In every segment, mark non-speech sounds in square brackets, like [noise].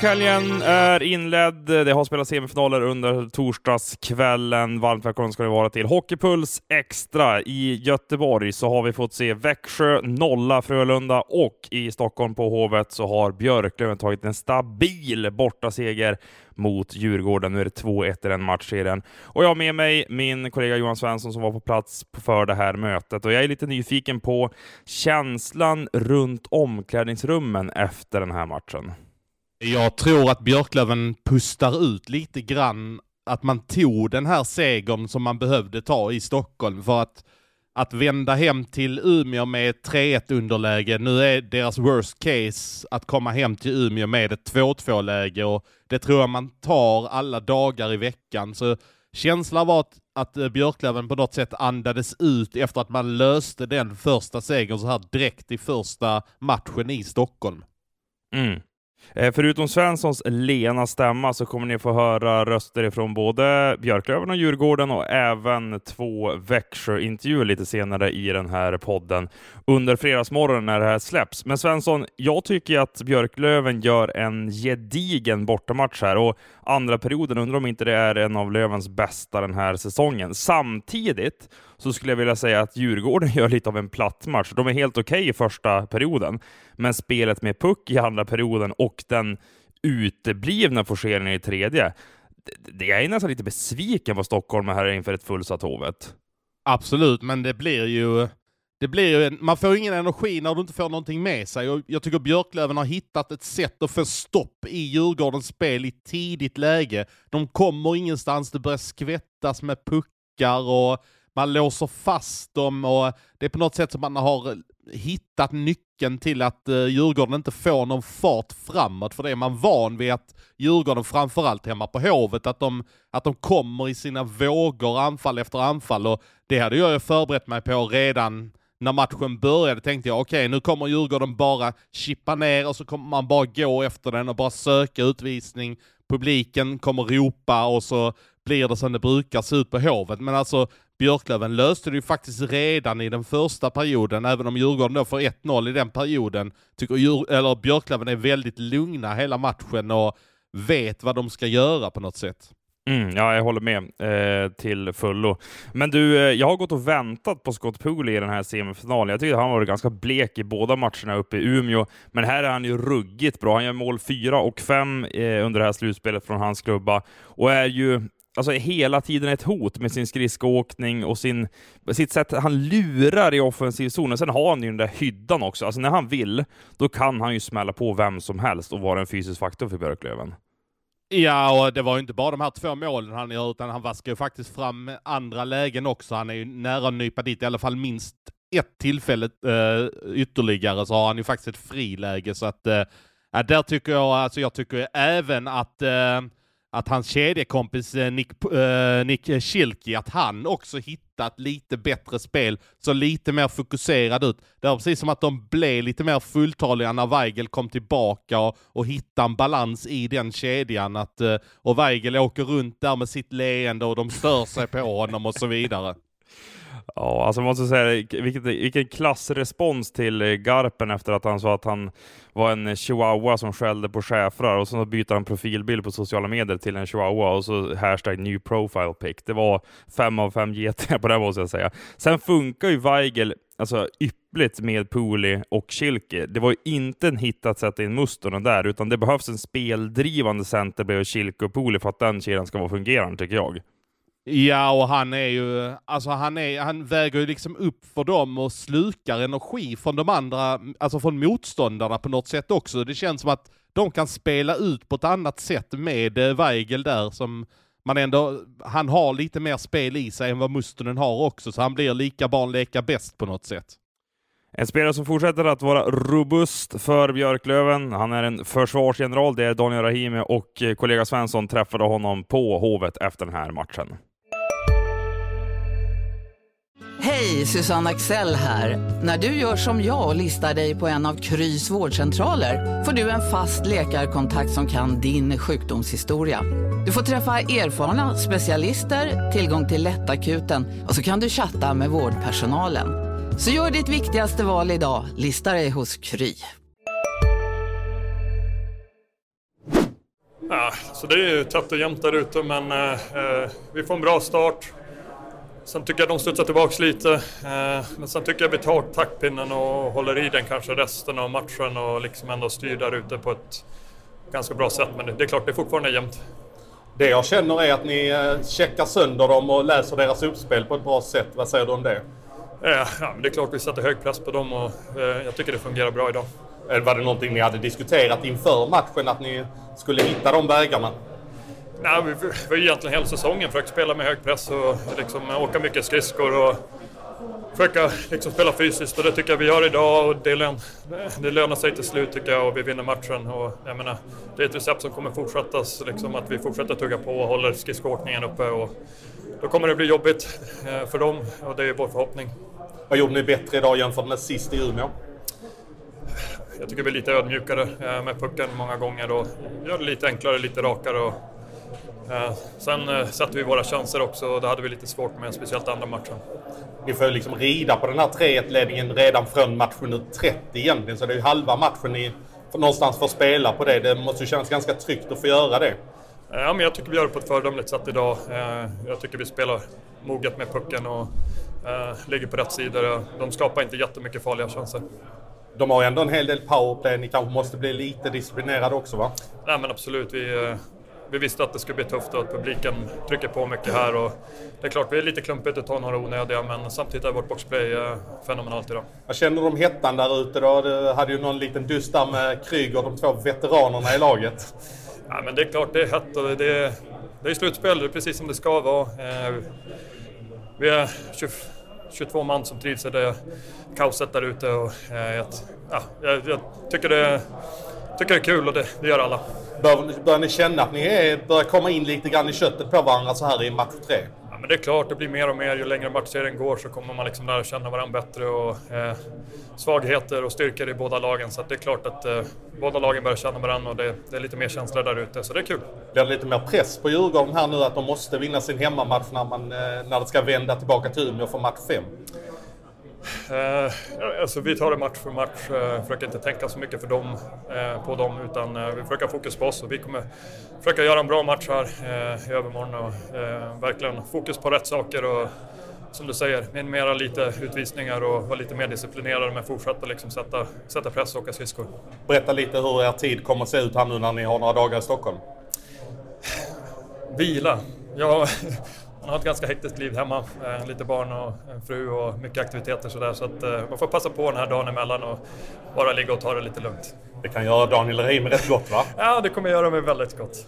Påskhelgen är inledd. Det har spelats semifinaler under torsdagskvällen. Varmt välkomna ska ni vara till Hockeypuls Extra. I Göteborg så har vi fått se Växjö nolla Frölunda och i Stockholm på Hovet så har Björklöven tagit en stabil bortaseger mot Djurgården. Nu är det 2-1 i den matchserien. Och jag har med mig min kollega Johan Svensson som var på plats för det här mötet. Och jag är lite nyfiken på känslan runt omklädningsrummen efter den här matchen. Jag tror att Björklöven pustar ut lite grann att man tog den här segern som man behövde ta i Stockholm för att att vända hem till Umeå med 3-1 underläge. Nu är deras worst case att komma hem till Umeå med ett 2-2 läge och det tror jag man tar alla dagar i veckan. Så känslan var att, att eh, Björklöven på något sätt andades ut efter att man löste den första segern så här direkt i första matchen i Stockholm. Mm. Eh, förutom Svenssons lena stämma så kommer ni få höra röster ifrån både Björklöven och Djurgården och även två Växjö-intervjuer lite senare i den här podden under fredagsmorgonen när det här släpps. Men Svensson, jag tycker att Björklöven gör en gedigen bortamatch här och andra perioden undrar om inte det är en av Lövens bästa den här säsongen. Samtidigt så skulle jag vilja säga att Djurgården [laughs] gör lite av en platt match. De är helt okej okay i första perioden, men spelet med puck i andra perioden och den uteblivna forceringen i tredje, det är nästan lite besviken på Stockholm här inför ett fullsatt Hovet. Absolut, men det blir ju det blir ju, man får ingen energi när du inte får någonting med sig. Och jag tycker Björklöven har hittat ett sätt att få stopp i Djurgårdens spel i tidigt läge. De kommer ingenstans, det börjar skvättas med puckar och man låser fast dem och det är på något sätt som man har hittat nyckeln till att eh, Djurgården inte får någon fart framåt. För det är man van vid att Djurgården, framförallt hemma på Hovet, att de, att de kommer i sina vågor, anfall efter anfall. Och det hade jag ju förberett mig på redan när matchen började tänkte jag okej, okay, nu kommer Djurgården bara chippa ner och så kommer man bara gå efter den och bara söka utvisning. Publiken kommer ropa och så blir det som det brukar se ut på Hovet. Men alltså, Björklöven löste det ju faktiskt redan i den första perioden, även om Djurgården då får 1-0 i den perioden. Tycker Djur eller Björklöven är väldigt lugna hela matchen och vet vad de ska göra på något sätt. Mm, ja, jag håller med eh, till fullo. Men du, eh, jag har gått och väntat på Scott Pooley i den här semifinalen. Jag tycker han var ganska blek i båda matcherna uppe i Umeå, men här är han ju ruggigt bra. Han gör mål fyra och fem eh, under det här slutspelet från hans klubba och är ju alltså hela tiden ett hot med sin skridskoåkning och sin, sitt sätt. Han lurar i offensiv zon. Sen har han ju den där hyddan också. Alltså när han vill, då kan han ju smälla på vem som helst och vara en fysisk faktor för Björklöven. Ja, och det var ju inte bara de här två målen han gör, utan han vaskar ju faktiskt fram andra lägen också. Han är ju nära att nypa dit i alla fall minst ett tillfälle uh, ytterligare, så har han ju faktiskt ett friläge. Så att, uh, där tycker jag, alltså jag tycker även att uh, att hans kedjekompis eh, Nick, äh, Nick Schilke, att han också hittat lite bättre spel, så lite mer fokuserad ut. Det var precis som att de blev lite mer fulltaliga när Weigel kom tillbaka och, och hittade en balans i den kedjan. Att, eh, och Weigel åker runt där med sitt leende och de stör sig på honom och så vidare. Ja, alltså måste säga, vilket, vilken klassrespons till eh, Garpen efter att han sa att han var en chihuahua som skällde på schäfrar och så byter han profilbild på sociala medier till en chihuahua och så hashtag new profile pic. Det var fem av fem getingar på det måste jag säga. Sen funkar ju Weigel alltså, yppligt med Pooley och Kilke. Det var ju inte en hit att sätta in Mustonen där, utan det behövs en speldrivande center bredvid Kilke och Pooley för att den kedjan ska vara fungerande, tycker jag. Ja, och han är ju, alltså han, är, han väger ju liksom upp för dem och slukar energi från de andra, alltså från motståndarna på något sätt också. Det känns som att de kan spela ut på ett annat sätt med eh, Weigel där som man ändå, han har lite mer spel i sig än vad Mustonen har också, så han blir lika barn leka bäst på något sätt. En spelare som fortsätter att vara robust för Björklöven. Han är en försvarsgeneral, det är Daniel Rahimi och eh, kollega Svensson träffade honom på Hovet efter den här matchen. Hej, Susanne Axel här. När du gör som jag och listar dig på en av Krys vårdcentraler får du en fast läkarkontakt som kan din sjukdomshistoria. Du får träffa erfarna specialister, tillgång till lättakuten och så kan du chatta med vårdpersonalen. Så gör ditt viktigaste val idag, lista dig hos Kry. Ja, så det är ju tätt och jämnt där ute men eh, eh vi får en bra start. Sen tycker jag de studsar tillbaks lite. Eh, men sen tycker jag vi tar taktpinnen och håller i den kanske resten av matchen och liksom ändå styr där ute på ett ganska bra sätt. Men det, är klart, det är fortfarande jämnt. Det jag känner är att ni eh, checkar sönder dem och läser deras uppspel på ett bra sätt. Vad säger du om det? Eh, ja, det är klart vi sätter hög press på dem och jag tycker det fungerar bra idag. Var det någonting ni hade diskuterat inför matchen att ni skulle hitta de vägarna? Nej, vi, har ju egentligen hela säsongen försökt spela med hög press och liksom åka mycket skridskor och försöka liksom spela fysiskt och det tycker jag vi gör idag och det, lön, det lönar sig till slut tycker jag och vi vinner matchen. Och jag menar, det är ett recept som kommer fortsättas, liksom att vi fortsätter tugga på och håller skridskoåkningen uppe. Och då kommer det bli jobbigt eh, för dem och det är vår förhoppning. Vad gjorde ni bättre idag jämfört med sist i Umeå? Jag tycker vi är lite ödmjukare eh, med pucken många gånger och gör det lite enklare, lite rakare. Och, eh, sen eh, satte vi våra chanser också och det hade vi lite svårt med, speciellt andra matchen. Ni får ju liksom rida på den här 3-1-ledningen redan från matchminut 30 egentligen, så det är ju halva matchen ni någonstans får spela på det. Det måste ju kännas ganska tryggt att få göra det. Ja, men jag tycker vi gör det på ett föredömligt sätt idag. Jag tycker vi spelar moget med pucken och ligger på rätt sida. De skapar inte jättemycket farliga chanser de har ju ändå en hel del powerplay. Ni kanske måste bli lite disciplinerade också va? Nej men absolut. Vi, eh, vi visste att det skulle bli tufft och att publiken trycker på mycket här. Och det är klart, vi är lite klumpigt att ta några onödiga men samtidigt är vårt boxplay eh, fenomenalt idag. Vad känner om hettan där ute då? Du hade ju någon liten dust där med Kryger, de två veteranerna i laget. Ja men det är klart, det är hett och det är, det är slutspel, det är precis som det ska vara. Eh, vi är 20, 22 man som trivs i det kaoset där ute. Och, eh, ja, jag, jag, tycker, det, tycker det är kul och det, det gör alla. Bör, bör ni känna att ni är, börjar komma in lite grann i köttet på varandra så här i match tre? Ja, men det är klart, det blir mer och mer. Ju längre matchserien går så kommer man liksom lära känna varandra bättre och eh, svagheter och styrkor i båda lagen. Så det är klart att eh, båda lagen börjar känna varandra och det, det, är lite mer känslor där ute, så det är kul. Blir det lite mer press på Djurgården här nu att de måste vinna sin hemmamatch när, man, eh, när det ska vända tillbaka till Umeå för match 5? Eh, alltså vi tar det match för match, eh, försöker inte tänka så mycket för dem, eh, på dem utan eh, vi försöker ha fokus på oss och vi kommer försöka göra en bra match här eh, i övermorgon och eh, verkligen fokus på rätt saker och som du säger, minimera lite utvisningar och vara lite mer disciplinerade men fortsätta liksom sätta, sätta press och åka skridskor. Berätta lite hur er tid kommer att se ut här nu när ni har några dagar i Stockholm. Vila. Ja, man har ett ganska hektiskt liv hemma. Eh, lite barn och en fru och mycket aktiviteter sådär. Så att eh, man får passa på den här dagen emellan och bara ligga och ta det lite lugnt. Det kan göra Daniel Rahim rätt gott va? ja, det kommer göra mig väldigt gott.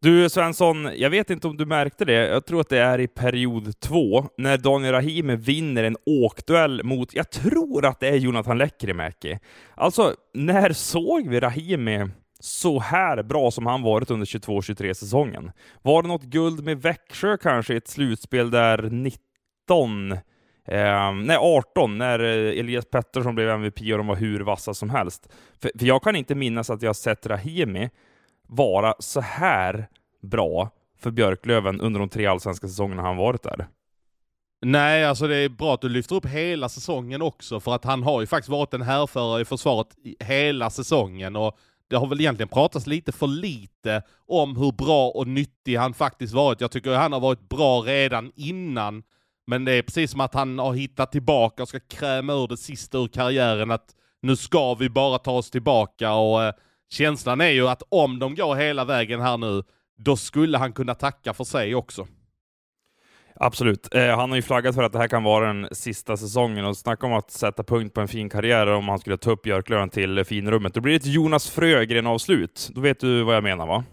Du Svensson, jag vet inte om du märkte det, jag tror att det är i period två, när Daniel Rahimi vinner en åkduell mot, jag tror att det är Jonathan Lekkerimäki. Alltså, när såg vi Rahimi så här bra som han varit under 22-23 säsongen. Var det något guld med Växjö kanske i ett slutspel där 19 ehm, Eh, nej, 18, när Elias Pettersson blev MVP och de var hur vassa som helst. För, för jag kan inte minnas att jag sett Rahimi vara så här bra för Björklöven under de tre allsvenska säsongerna han varit där. Nej, alltså det är bra att du lyfter upp hela säsongen också, för att han har ju faktiskt varit en härförare i försvaret hela säsongen och det har väl egentligen pratats lite för lite om hur bra och nyttig han faktiskt varit. Jag tycker han har varit bra redan innan, men det är precis som att han har hittat tillbaka och ska kräma ur det sista ur karriären, att nu ska vi bara ta oss tillbaka och eh, känslan är ju att om de går hela vägen här nu, då skulle han kunna tacka för sig också. Absolut. Eh, han har ju flaggat för att det här kan vara den sista säsongen och snacka om att sätta punkt på en fin karriär om han skulle ta upp Björklöven till finrummet. Då blir det ett Jonas Frögren-avslut. Då vet du vad jag menar va?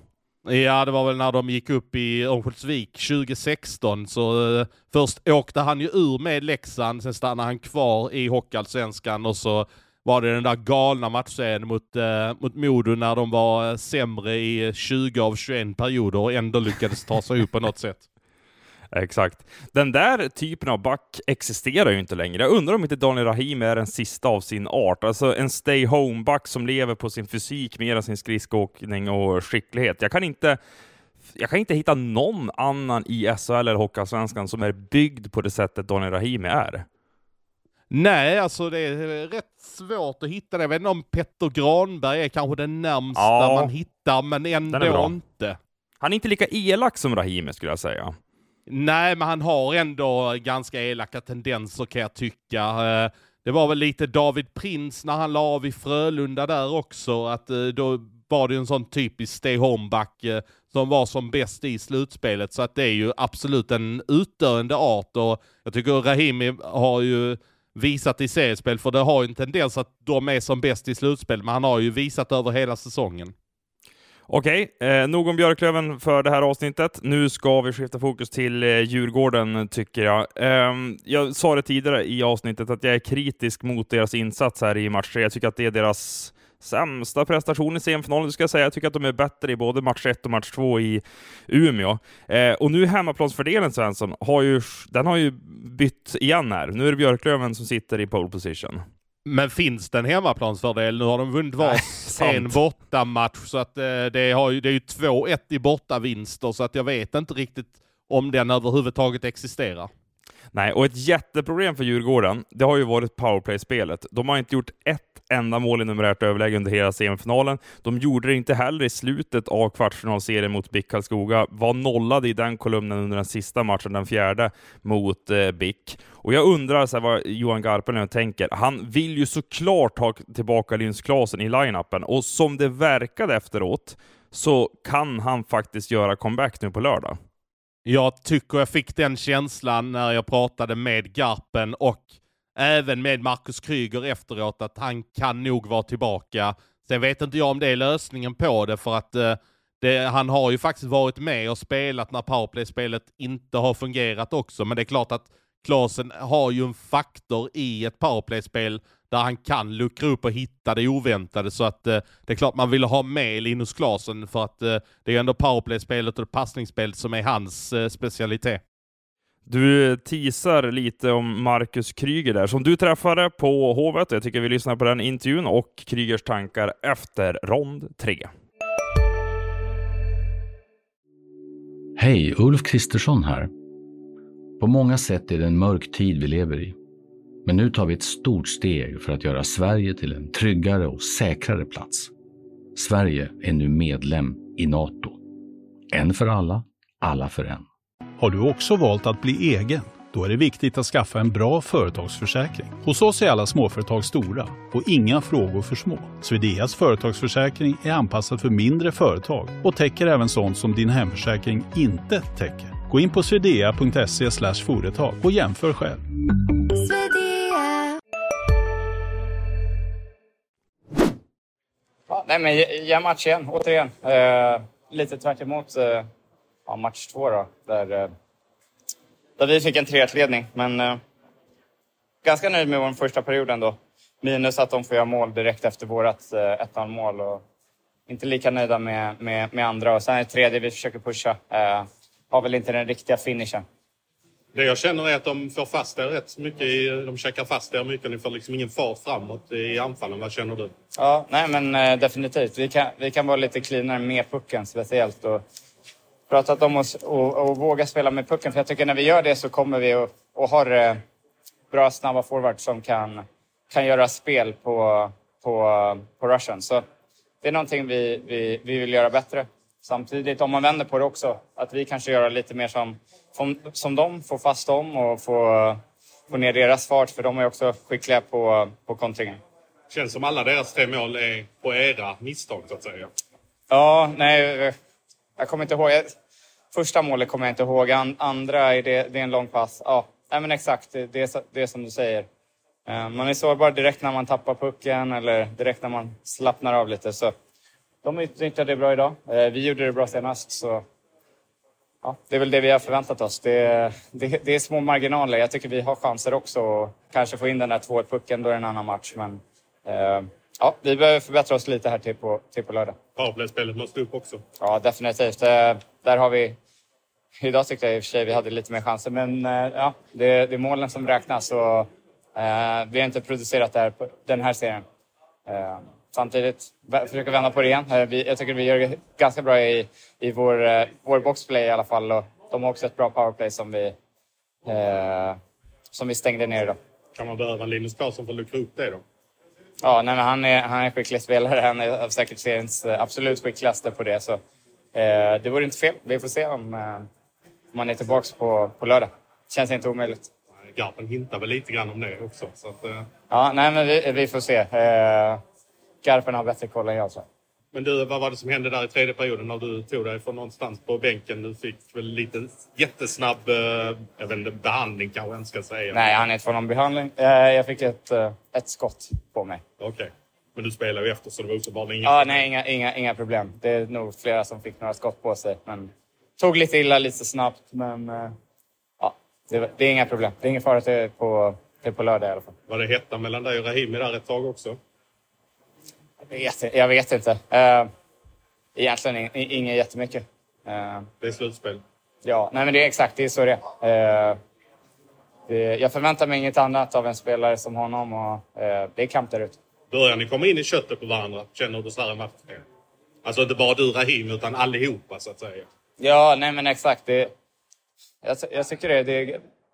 Ja, det var väl när de gick upp i Örnsköldsvik 2016, så eh, först åkte han ju ur med Leksand, sen stannade han kvar i Hockeyallsvenskan och så var det den där galna matchserien mot, eh, mot Modo när de var eh, sämre i 20 av 21 perioder och ändå lyckades ta sig upp på något sätt. Exakt. Den där typen av back existerar ju inte längre. Jag undrar om inte Daniel Rahim är den sista av sin art. Alltså en stay home-back som lever på sin fysik mer än sin skridskoåkning och skicklighet. Jag kan inte jag kan inte hitta någon annan i SHL eller Hockeyallsvenskan som är byggd på det sättet Daniel Rahimi är. Nej, alltså det är rätt svårt att hitta det. Jag vet inte om Petter Granberg är kanske den närmsta Ja. man hittar, men ändå inte. Han är inte lika elak som Rahimi skulle jag säga. Nej, men han har ändå ganska elaka tendenser kan jag tycka. Eh, det var väl lite David Prins när han la av i Frölunda där också, att eh, då var det ju en sån typisk stay home-back eh, som var som bäst i slutspelet, så att det är ju absolut en utdöende art och jag tycker Rahimi har ju visat i seriespel, för det har ju en tendens att de är som bäst i slutspel, men han har ju visat över hela säsongen. Okej, eh, nog om Björklöven för det här avsnittet. Nu ska vi skifta fokus till eh, Djurgården, tycker jag. Eh, jag sa det tidigare i avsnittet att jag är kritisk mot deras insats här i match tre. Jag tycker att det är deras sämsta prestation i semifinalen, ska jag säga. Jag tycker att de är bättre i både match 1 och match 2 i Umeå. Eh, och nu hemmaplansfördelen, Svensson, har ju, den har ju bytt igen här. Nu är det Björklöven som sitter i pole position. Men finns det en hemmaplansfördel? Nu har de vunnit var Nej, [laughs] en bortamatch, så att eh, det, har ju, det är ju 2-1 i bortavinster, så att jag vet inte riktigt om den överhuvudtaget existerar. Nej, och ett jätteproblem för Djurgården, det har ju varit powerplay-spelet. De har inte gjort ett enda mål i numerärt överläge under hela semifinalen. De gjorde det inte heller i slutet av kvartsfinalserien mot BIK Karlskoga. Var nollade i den kolumnen under den sista matchen, den fjärde, mot eh, BIK. Och jag undrar så här, vad Johan Garpenlöv tänker. Han vill ju såklart ha tillbaka Linus Klasen i line-upen, och som det verkade efteråt så kan han faktiskt göra comeback nu på lördag. Jag tycker jag fick den känslan när jag pratade med Garpen och även med Marcus Kryger efteråt att han kan nog vara tillbaka. Sen vet inte jag om det är lösningen på det för att eh, det, han har ju faktiskt varit med och spelat när powerplay-spelet inte har fungerat också. Men det är klart att Klasen har ju en faktor i ett powerplay-spel där han kan luckra upp och hitta det oväntade. Så att eh, det är klart man vill ha med Linus Klasen för att eh, det är ändå powerplay-spelet och passningsspelet som är hans eh, specialitet. Du teasar lite om Marcus Kryger där, som du träffade på Hovet. Jag tycker vi lyssnar på den intervjun och Krygers tankar efter rond tre. Hej, Ulf Kristersson här. På många sätt är det en mörk tid vi lever i. Men nu tar vi ett stort steg för att göra Sverige till en tryggare och säkrare plats. Sverige är nu medlem i Nato. En för alla, alla för en. Har du också valt att bli egen? Då är det viktigt att skaffa en bra företagsförsäkring. Hos oss är alla småföretag stora och inga frågor för små. Swedeas företagsförsäkring är anpassad för mindre företag och täcker även sånt som din hemförsäkring inte täcker. Gå in på swedea.se företag och jämför själv. Ja, nej, men jämn match igen, återigen. Eh, lite tvärt emot eh, ja, match två då, där, eh, där vi fick en 3-1-ledning. Men eh, ganska nöjd med vår första period ändå. Minus att de får göra mål direkt efter vårt eh, 1 mål och inte lika nöjda med, med, med andra. Och sen är det tredje vi försöker pusha. Eh, har väl inte den riktiga finishen. Det jag känner är att de får fast er rätt mycket. De checkar fast er mycket. Ni får liksom ingen fart framåt i anfallen. Vad känner du? Ja, nej men definitivt. Vi kan, vi kan vara lite cleanare med pucken speciellt. Och pratat om att och, och våga spela med pucken. För jag tycker när vi gör det så kommer vi att och har eh, bra snabba forwards som kan, kan göra spel på, på, på rushen. Så det är någonting vi, vi, vi vill göra bättre. Samtidigt, om man vänder på det också, att vi kanske gör lite mer som, som, som dem, få fast dem och få, få ner deras fart. För de är också skickliga på, på kontringen. Känns som alla deras tre mål är på era misstag så att säga. Ja, nej. Jag kommer inte ihåg. Första målet kommer jag inte ihåg. An, andra är det, det är en lång pass. Ja, nej, men exakt. Det, är, det är som du säger. Eh, Man är sårbar direkt när man tappar pucken eller direkt när man slappnar av lite. Så de utnyttjade det bra idag. Eh, Vi gjorde det bra senast. Så ja, det är väl det vi har förväntat oss. Det, det, det är små marginaler. Jag tycker vi har chanser också att kanske få in den där 2-1-pucken. Då är det en annan match. Men eh, ja, vi behöver förbättra oss lite här till på, till på lördag. Powerplay-spelet måste upp också. Ja, definitivt. Där har vi... Idag tyckte jag i och för sig vi hade lite mer chanser, men eh, ja, det, det är målen som räknas. Och, eh, vi har inte producerat det här, på den här serien. Eh, samtidigt försöker vända på det igen. Eh, vi, jag tycker vi gör det ganska bra i, i vår, eh, vår boxplay i alla fall. Och de har också ett bra powerplay som vi, eh, som vi stängde ner idag. Kan man behöva Linus Karlsson för att luckra upp det då? Ja, nej, han är, han är skicklig spelare. Han är säkert seriens eh, absolut skickligaste på det. Så, det vore inte fel. Vi får se om, han är tillbaka på, på lördag. Känns inte omöjligt. Garpen hintar väl lite grann om det också. Så att, eh. Ja, nej, men vi, vi får se. Eh, Garpen har bättre koll än jag. Så. Men du, vad var det som hände där i tredje perioden när du tog dig från någonstans på bänken? Du fick väl lite jättesnabb eh, jag vet inte, behandling kanske jag inte ska säga. Nej, han är inte få någon behandling. Eh, jag fick ett, eh, ett skott på mig. Okej. Okay. Men du spelade ju efter så det var uppenbarligen inga ja, problem. Nej, inga, inga, inga problem. Det är nog flera som fick några skott på sig. Men tog lite illa lite snabbt. Men eh, ja, det, det, är inga problem. Det är ingen fara till på, till på lördag i alla fall. Var det hetta mellan dig och Rahimi där ett tag också? Jag vet, jag vet inte. Uh, egentligen inget jättemycket. Uh, det är slutspel? Ja, nej men det är exakt det är så det är. Uh, det, jag förväntar mig inget annat av en spelare som honom och uh, det är kamp där ute. Börjar ni komma in i köttet på varandra? Känner du sådär match? Alltså inte bara du Rahim utan allihopa så att säga. Ja, nej men exakt. Det, jag, jag tycker det, det,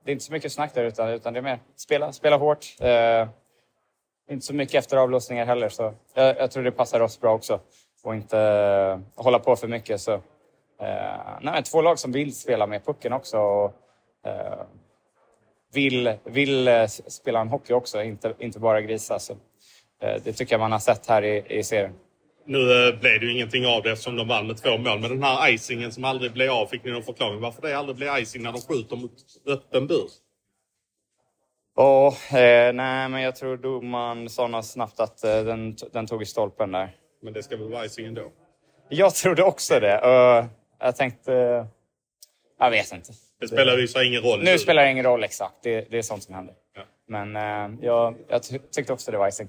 det är inte så mycket snack där utan, utan det är mer spela, spela hårt. Eh, inte så mycket efter avlossningar heller. Så jag, jag tror det passar oss bra också. Och inte eh, hålla på för mycket. Så, Eh, nej, två lag som vill spela med pucken också. Och, eh, vill, vill eh, spela en hockey också, inte, inte bara grisa. Så, eh, det tycker jag man har sett här i, i serien. Nu blev det ju ingenting av det eftersom de vann med två mål. Men den här icingen som aldrig blev av, fick ni någon förklaring varför det aldrig blir icing när de skjuter mot öppen bur? Ja, eh, nej, men jag tror domaren sa snabbt att eh, den, den tog i stolpen där. Men det ska väl vara icing ändå? Jag trodde också det. Uh, jag tänkte... Uh, jag vet inte. Det spelar ju så ingen roll. Nu, nu spelar det ingen roll exakt. Det, det är sånt som händer. Ja. Men uh, jag, jag tyckte också det var icing.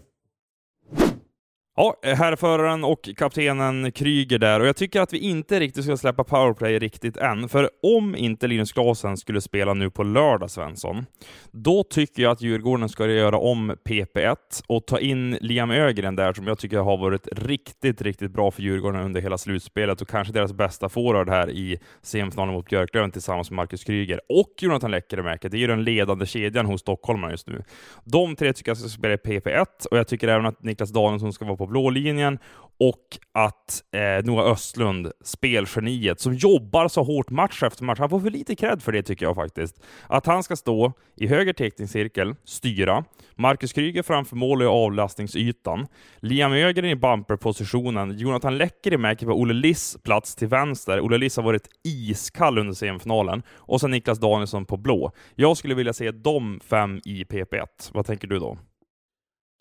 Ja, herrföraren och kaptenen Kryger där och jag tycker att vi inte riktigt ska släppa powerplay riktigt än, för om inte Linus Klasen skulle spela nu på lördag, Svensson, då tycker jag att Djurgården ska göra om PP1 och ta in Liam Ögren där, som jag tycker har varit riktigt, riktigt bra för Djurgården under hela slutspelet och kanske deras bästa forward här i semifinalen mot Björklöven tillsammans med Marcus Kryger och Jonathan Lekkerimäki. Det är ju den ledande kedjan hos stockholmarna just nu. De tre tycker jag ska spela i PP1 och jag tycker även att Niklas Danielsson ska vara på blå linjen och att eh, Noah Östlund, spelgeniet, som jobbar så hårt match efter match, han får för lite cred för det tycker jag faktiskt. Att han ska stå i höger teckningscirkel, styra, Marcus Kryger framför mål i avlastningsytan, Liam Ögren i bumperpositionen, Jonathan Lekkerimäki på Olle Liss plats till vänster. Olle Liss har varit iskall under semifinalen. Och sen Niklas Danielsson på blå. Jag skulle vilja se de fem i PP1. Vad tänker du då?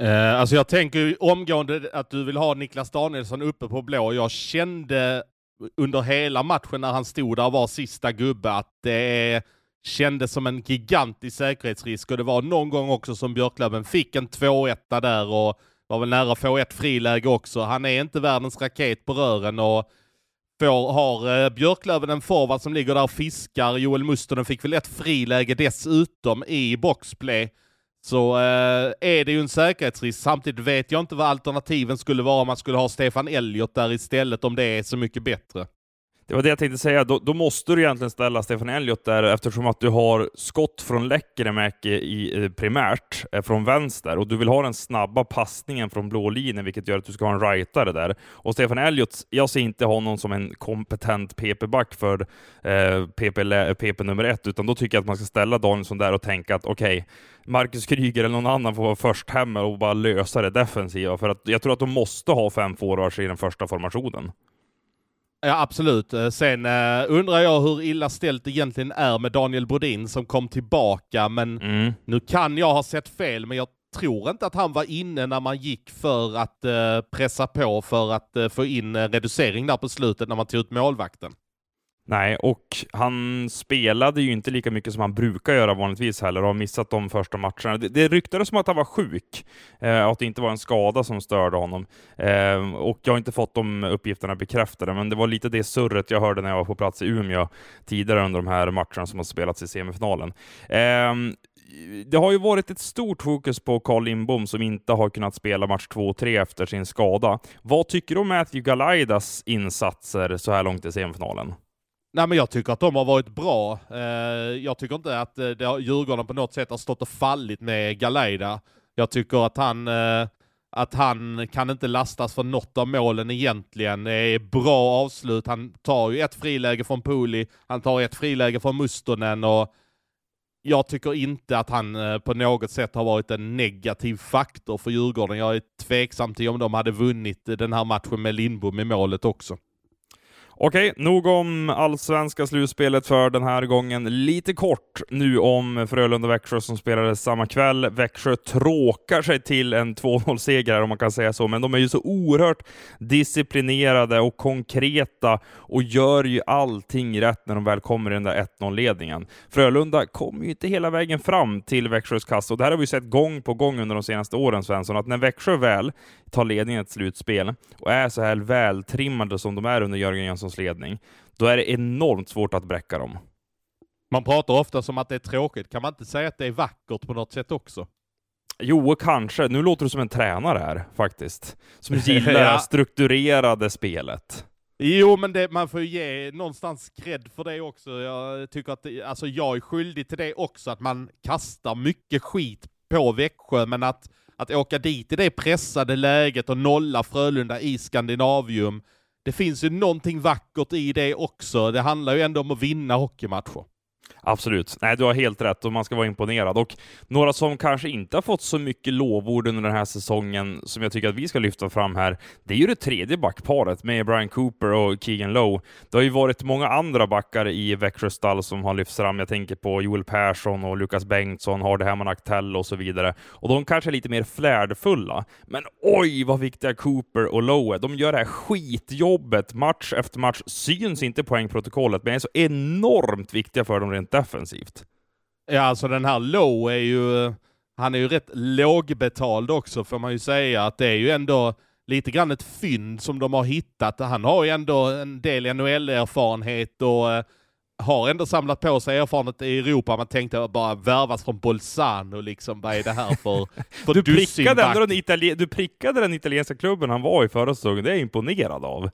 Uh, alltså jag tänker omgående att du vill ha Niklas Danielsson uppe på blå. Jag kände under hela matchen när han stod där och var sista gubbe att det kändes som en gigantisk säkerhetsrisk och det var någon gång också som Björklöven fick en 2-1 där och var väl nära att få ett friläge också. Han är inte världens raket på rören och får, har eh, Björklöven en forward som ligger där och fiskar. Joel Mustonen fick väl ett friläge dessutom i boxplay så eh, är det ju en säkerhetsrisk. Samtidigt vet jag inte vad alternativen skulle vara om man skulle ha Stefan Elliot där istället, om det är så mycket bättre. Det var det jag tänkte säga. Då, då, måste du egentligen ställa Stefan Elliot där eftersom att du har skott från Lekkerimäki i, eh, primärt eh, från vänster och du vill ha den snabba passningen från blå linjen, vilket gör att du ska ha en rightare där. Och Stefan Elliot, jag ser inte honom som en kompetent PP-back för eh, PP, PP nummer ett, utan då tycker jag att man ska ställa Danielsson där och tänka att okej, okay, Marcus Kryger eller någon annan får vara först hem och bara lösa det defensiva, för att jag tror att de måste ha fem forwards i den första formationen. Ja, absolut. Eh, sen uh, undrar jag hur illa ställt det egentligen är med Daniel Brodin som kom tillbaka, men mm. nu kan jag ha sett fel, men jag tror inte att han var inne när man gick för att uh, pressa på för att uh, få in reducering där på slutet när man tog ut målvakten. Nej, och han spelade ju inte lika mycket som han brukar göra vanligtvis heller och har missat de första matcherna. Det, det ryktades som att han var sjuk, eh, att det inte var en skada som störde honom. Eh, och jag har inte fått de uppgifterna bekräftade, men det var lite det surret jag hörde när jag var på plats i Umeå tidigare under de här matcherna som har spelats i semifinalen. Eh, det har ju varit ett stort fokus på Carl Lindbom som inte har kunnat spela match 2 och 3 efter sin skada. Vad tycker du om Matthew Galaidas insatser så här långt i semifinalen? Nej, men jag tycker att de har varit bra. Eh, jag tycker inte att eh, Djurgården på något sätt har stått och fallit med Galeida. Jag tycker att han, eh, att han kan inte lastas för något av målen egentligen. Det är bra avslut. Han tar ju ett friläge från Puli, han tar ett friläge från Mustonen och jag tycker inte att han på något sätt har varit en negativ faktor för Djurgården. Jag är tveksam till om de hade vunnit den här matchen med Lindbom i målet också. Okej, nog om allsvenska slutspelet för den här gången. Lite kort nu om Frölunda-Växjö som spelades samma kväll. Växjö tråkar sig till en 2-0-seger om man kan säga så, men de är ju så oerhört disciplinerade och konkreta och gör ju allting rätt när de väl kommer i den där 1-0-ledningen. Frölunda kommer ju inte hela vägen fram till Växjös kassa och det här har vi sett gång på gång under de senaste åren, Svensson, att när Växjö väl tar ledningen i ett slutspel och är så här vältrimmade som de är under Jörgen Jönsson Jönssons ledning, då är det enormt svårt att bräcka dem. Man pratar ofta som att det är tråkigt. Kan man inte säga att det är vackert på något sätt också? Jo, kanske. Nu låter du som en tränare här, faktiskt. Som [laughs] gillar det strukturerade spelet. Jo, men det, man får ju ge någonstans cred för det också. Jag tycker att, det, alltså jag är skyldig till det också, att man kastar mycket skit på Växjö, men att, att åka dit i det pressade läget och nolla Frölunda i Skandinavium, det finns ju någonting vackert i det också. Det handlar ju ändå om att vinna hockeymatcher. Absolut. Nej, du har helt rätt och man ska vara imponerad. Och några som kanske inte har fått så mycket lovord under den här säsongen som jag tycker att vi ska lyfta fram här, det är ju det tredje backparet med Brian Cooper och Keegan Lowe. Det har ju varit många andra backar i Växjö stall som har lyfts fram. Jag tänker på Joel Persson och Lukas Bengtsson, Hardy Hammond Aktell och så vidare. Och de kanske är lite mer flärdfulla. Men oj vad viktiga Cooper och Lowe är. De gör det här skitjobbet match efter match. Syns inte i poängprotokollet, men är så enormt viktiga för dem rent defensivt. Ja, alltså den här Low är ju, han är ju rätt lågbetald också får man ju säga, att det är ju ändå lite grann ett fynd som de har hittat. Han har ju ändå en del NHL-erfarenhet och eh, har ändå samlat på sig erfarenhet i Europa. Man tänkte bara värvas från Bolzano liksom, vad är det här för, [laughs] för Du prickade, den du prickade den italienska klubben han var i förra säsongen, det är jag imponerad av.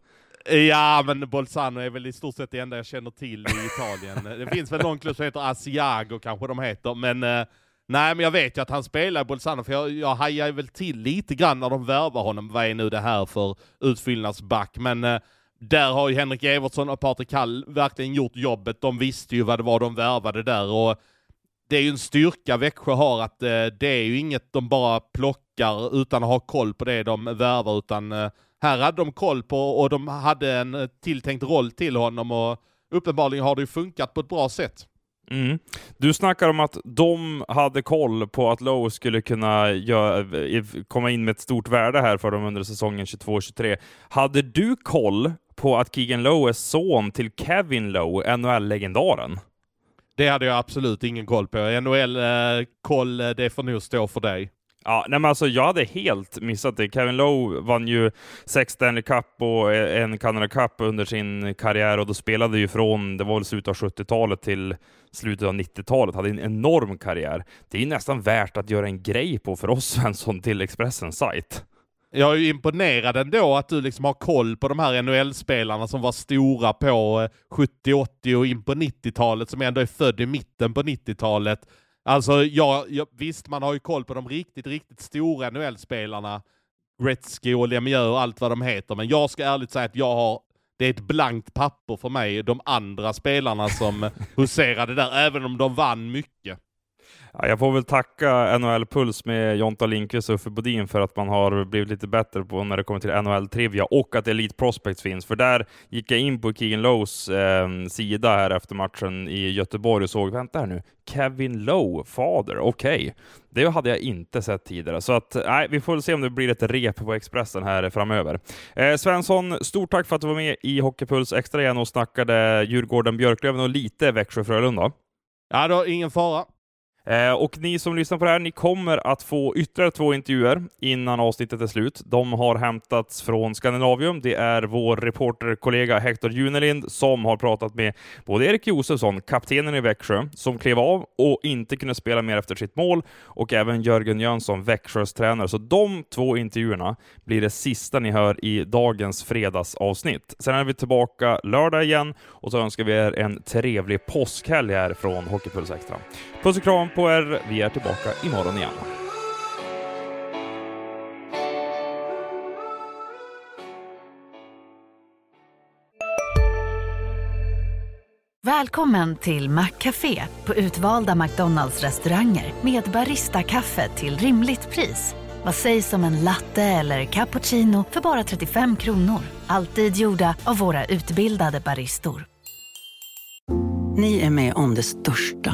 Ja, men Bolzano är väl i stort sett det enda jag känner till i Italien. Det finns väl någon klubb som heter Asiago kanske de heter, men eh, nej, men jag vet ju att han spelar i Bolzano, för jag, jag hajar väl till lite grann när de värvar honom. Vad är nu det här för utfyllnadsback? Men eh, där har ju Henrik Evertsson och Patrik Hall verkligen gjort jobbet. De visste ju vad det var de värvade där och det är ju en styrka Växjö har att eh, det är ju inget de bara plockar utan att ha koll på det de värvar, utan eh, här hade de koll på och de hade en eh, tilltänkt roll till honom och uppenbarligen har det ju funkat på ett bra sätt. Mm. Du snackar om att de hade koll på att Lowe skulle kunna gö- komma in med ett stort värde här för dem under säsongen 22-23. Hade du koll på att Keegan Lowe är son till Kevin Lowe, NHL-legendaren? Det hade jag absolut ingen koll på. NHL-koll, eh, det får nog stå för dig. Ja, nej men alltså jag hade helt missat det. Kevin Lowe vann ju sex Stanley Cup och eh, en Canada Cup under sin karriär och då spelade ju från, det var väl slutet av 70-talet till slutet av 90-talet, hade en enorm karriär. Det är nästan värt att göra en grej på för oss [laughs] Svensson till Expressens sajt. Jag är ju imponerad ändå att du liksom har koll på de här NHL-spelarna som var stora på eh, 70, 80 och in på 90-talet, som ändå är född i mitten på 90-talet. Alltså, ja, ja, visst, man har ju koll på de riktigt, riktigt stora NHL-spelarna. Gretzky och Lemieux och allt vad de heter, men jag ska ärligt säga att jag har det är ett blankt papper för mig, de andra spelarna som [laughs] huserade där, även om de vann mycket. Ja, jag får väl tacka NHL Puls med Jonta Lindqvist och Uffe Bodin för att man har blivit lite bättre på när det kommer till NHL-trivia och att Elite Prospects finns. För där gick jag in på Keegan Lowes eh, sida här efter matchen i Göteborg och såg, vänta här nu, Kevin Lowe, fader, okej. Det hade jag inte sett tidigare, så att nej, vi får väl se om det blir ett rep på Expressen här framöver. Eh, Svensson, stort tack för att du var med i Hockeypuls Extra igen och snackade Djurgården, Björklöven och lite Växjö-Frölunda. Ja, då, ingen fara. Eh, och ni som lyssnar på det här, ni kommer att få ytterligare två intervjuer innan avsnittet är slut. De har hämtats från Skandinavium. Det är vår reporterkollega Hector Junelind som har pratat med både Erik Josefsson, kaptenen i Växjö, som klev av och inte kunde spela mer efter sitt mål, och även Jörgen Jönsson, Växjös tränare. Så de två intervjuerna blir det sista ni hör i dagens fredagsavsnitt. Sen är vi tillbaka lördag igen och så önskar vi er en trevlig påskhelg här från Hockeypuls Extra. Puss och kram på er. Vi är tillbaka imorgon igen. Välkommen till Maccafé på utvalda McDonalds restauranger med Baristakaffe till rimligt pris. Vad sägs om en latte eller cappuccino för bara 35 kronor? Alltid gjorda av våra utbildade baristor. Ni är med om det största.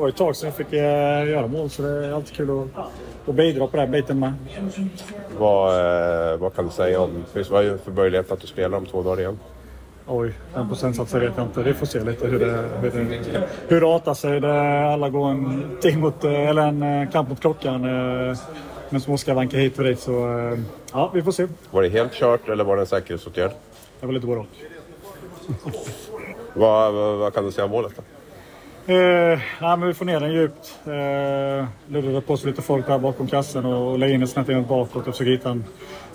Var ett tag sedan jag fick eh, göra mål så det är alltid kul att, att bidra på den biten med. Vad, eh, vad kan du säga om, vad är för möjlighet att du spelar om två dagar igen? Oj, en procentsats vet jag inte. Vi får se lite hur det, hur det, hur det artar sig. Det, alla går en, ting mot, eh, eller en kamp mot klockan med skavanker hit och dit. Så ja, vi får se. Var det helt kört eller var det en säkerhetsåtgärd? Det var lite både och. Vad, vad, vad kan du säga om målet då? Eh, nej, men vi får ner den djupt. Eh, Luddade på sig lite folk där bakom kassen och, och la in den snett in bakåt och försökte hitta en,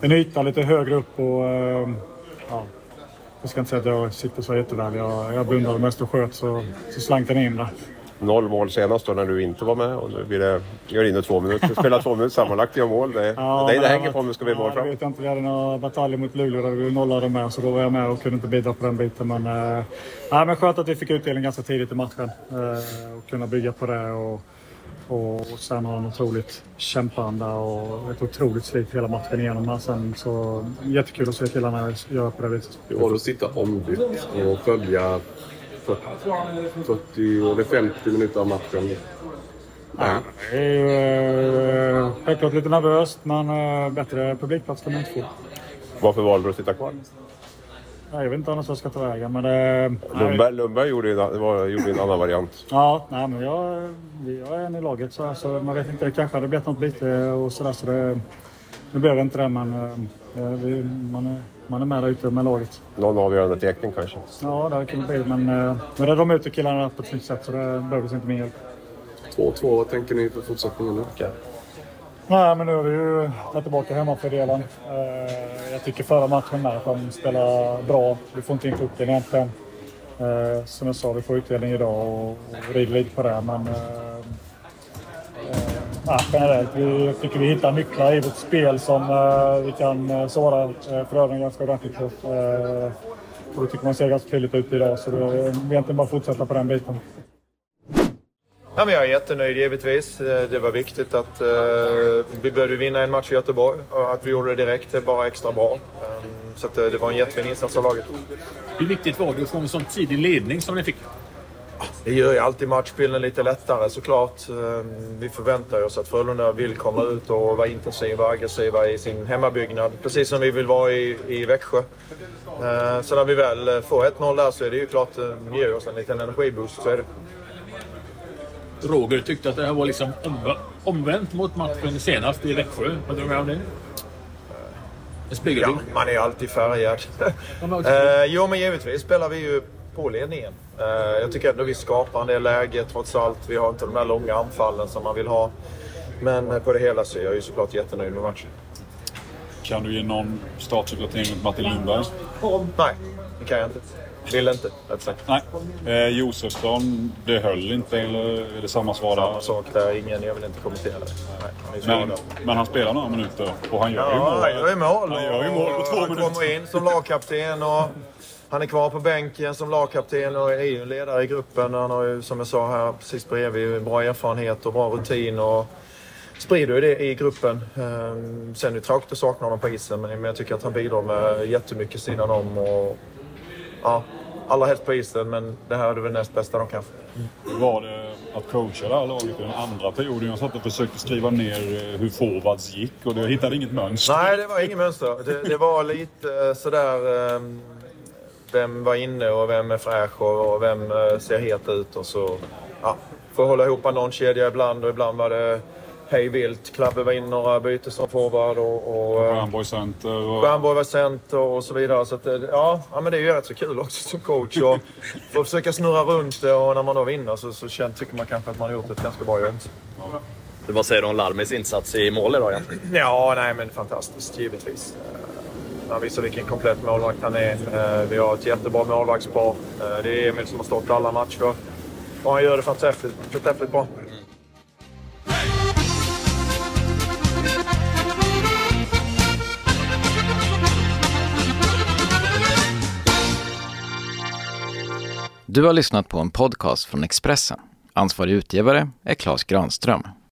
en yta lite högre upp. Och, eh, ja, jag ska inte säga att jag sitter så jätteväl. Jag, jag blundade mest och sköt så, så slank den in där. Noll mål senast då när du inte var med och nu blir det, gör inne två minuter. Spelar två minuter sammanlagt, gör mål. Det, Ja, det, det hänger på om det ska bli mål ja, fram. Jag vet inte, vi hade några bataljer mot Luleå där vi nollade med så då var jag med och kunde inte bidra på den biten. Men, nej, men skönt att vi fick utdelning ganska tidigt i matchen eh, och kunna bygga på det. Och, och, och sen ha en otroligt kämpanda och ett otroligt slit hela matchen igenom. Men sen så jättekul att se killarna göra på det viset. Hur var det att sitta ombytt och följa 40, 40 eller 50 minuter av matchen? Ja, det är ju eh, självklart lite nervöst men eh, bättre publikplats kan man inte få. Varför valde du att sitta kvar? Nej, Jag vet inte annars vad jag ska ta vägen men det... nej. Lundberg, Lundberg gjorde, en, det var, gjorde en annan variant. Ja, nej, men jag, jag är en i laget så, så man vet inte. Det kanske hade blivit något byte och sådär. Så det, nu blev det inte det men eh, vi, man, är, man är med där ute med laget. Någon avgörande tekning kanske. Ja, det hade kunnat bli men eh, nu räddade de ut killarna på ett snyggt sätt så det behövdes inte min hjälp. 2-2, vad tänker ni för fortsättningen nu? Nej, men nu är vi ju där tillbaka hemmafördelen. Eh, jag tycker förra matchen med att de spelar bra. Vi får inte in pucken egentligen. Eh, som jag sa, vi får utdelning idag och, rider lite på det. Men ja, generellt, vi tycker vi hittar nycklar i vårt spel som eh, vi kan eh, såra eh, förövarna ganska ordentligt på. Eh, och det tycker man ser ganska tydligt ut idag. Så det är egentligen bara fortsätta på den biten. Ja, men jag är jättenöjd givetvis. Det var viktigt att eh, vi behövde vinna en match i Göteborg och att vi gjorde det direkt är bara extra bra. Eh, så att, det var en jättefin insats av laget. Hur viktigt var det att få en sån tidig ledning som ni fick? Det gör ju alltid matchbilden lite lättare såklart. Eh, Vi förväntar oss att Frölunda vill komma ut och vara intensiva och aggressiva i sin hemmabyggnad. Precis som vi vill vara i, i Växjö. Eh, Så när vi väl får 1-0 där så är det ju klart, eh, det ger oss en liten energiboost. Så är det. Roger tyckte att det här var liksom omv- omvänt mot matchen senast i Växjö. Vad du om det? En spegelbild. Ja, man är alltid färgad. [laughs] Eh, jo, men givetvis spelar vi ju på ledningen. Eh, jag tycker ändå vi skapar en del läge trots allt. Vi har inte de där långa anfallen som man vill ha. Men eh, på det hela så är jag ju såklart jättenöjd med matchen. Kan du ge någon startuppdatering mot Martin Lundberg? Nej, det kan jag inte. Vill inte, rätt sagt. Nej. Eh, Josefsson, det höll inte eller är det samma svar Samma där? sak där. Ingen, jag vill inte kommentera det. Nej, Men, men han spelar några minuter och han gör ju Ja, mål. han gör ju mål. Han gör ju mål på två han minuter. kommer in som lagkapten och han är kvar på bänken som lagkapten och är ju ledare i gruppen. Han har ju, som jag sa här precis bredvid, bra erfarenhet och bra rutin och sprider ju det i gruppen. Ehm, Sen är det tråkigt att sakna honom på isen, men jag tycker att han bidrar med jättemycket sidan om och ja, allra helst på isen, men det här är väl näst bästa de kan få. Hur var det att coacha det här laget i den andra perioden? Jag satt och försökte skriva ner eh, hur forwards gick och jag hittade inget mönster. Nej, det var inget mönster. Det, det var lite eh, sådär... ehm, Vem var inne och vem är fräsch och och vem eh, ser het ut och så... Ja, får hålla ihop någon kedja ibland och ibland var det hej vilt. Klabbe var in några byten som forward och... och eh, Stjernborg center och... Stjernborg var center och så vidare. Så att, det- ja, ja, men det är ju rätt så kul också som coach. Och [laughs] få försöka snurra runt det och när man då vinner så, så känner, tycker man kanske att man har gjort ett ganska bra jobb. Du, vad säger du om Larmis insats i mål idag egentligen? Ja, nej men fantastiskt givetvis. Han visar vilken komplett målvakt han är. Eh, vi har ett jättebra målvaktspar. Eh, det är Emil som har stått alla matcher. Och han gör det förträffligt, fantastiskt bra. Du har lyssnat på en podcast från Expressen. Ansvarig utgivare är Klas Granström.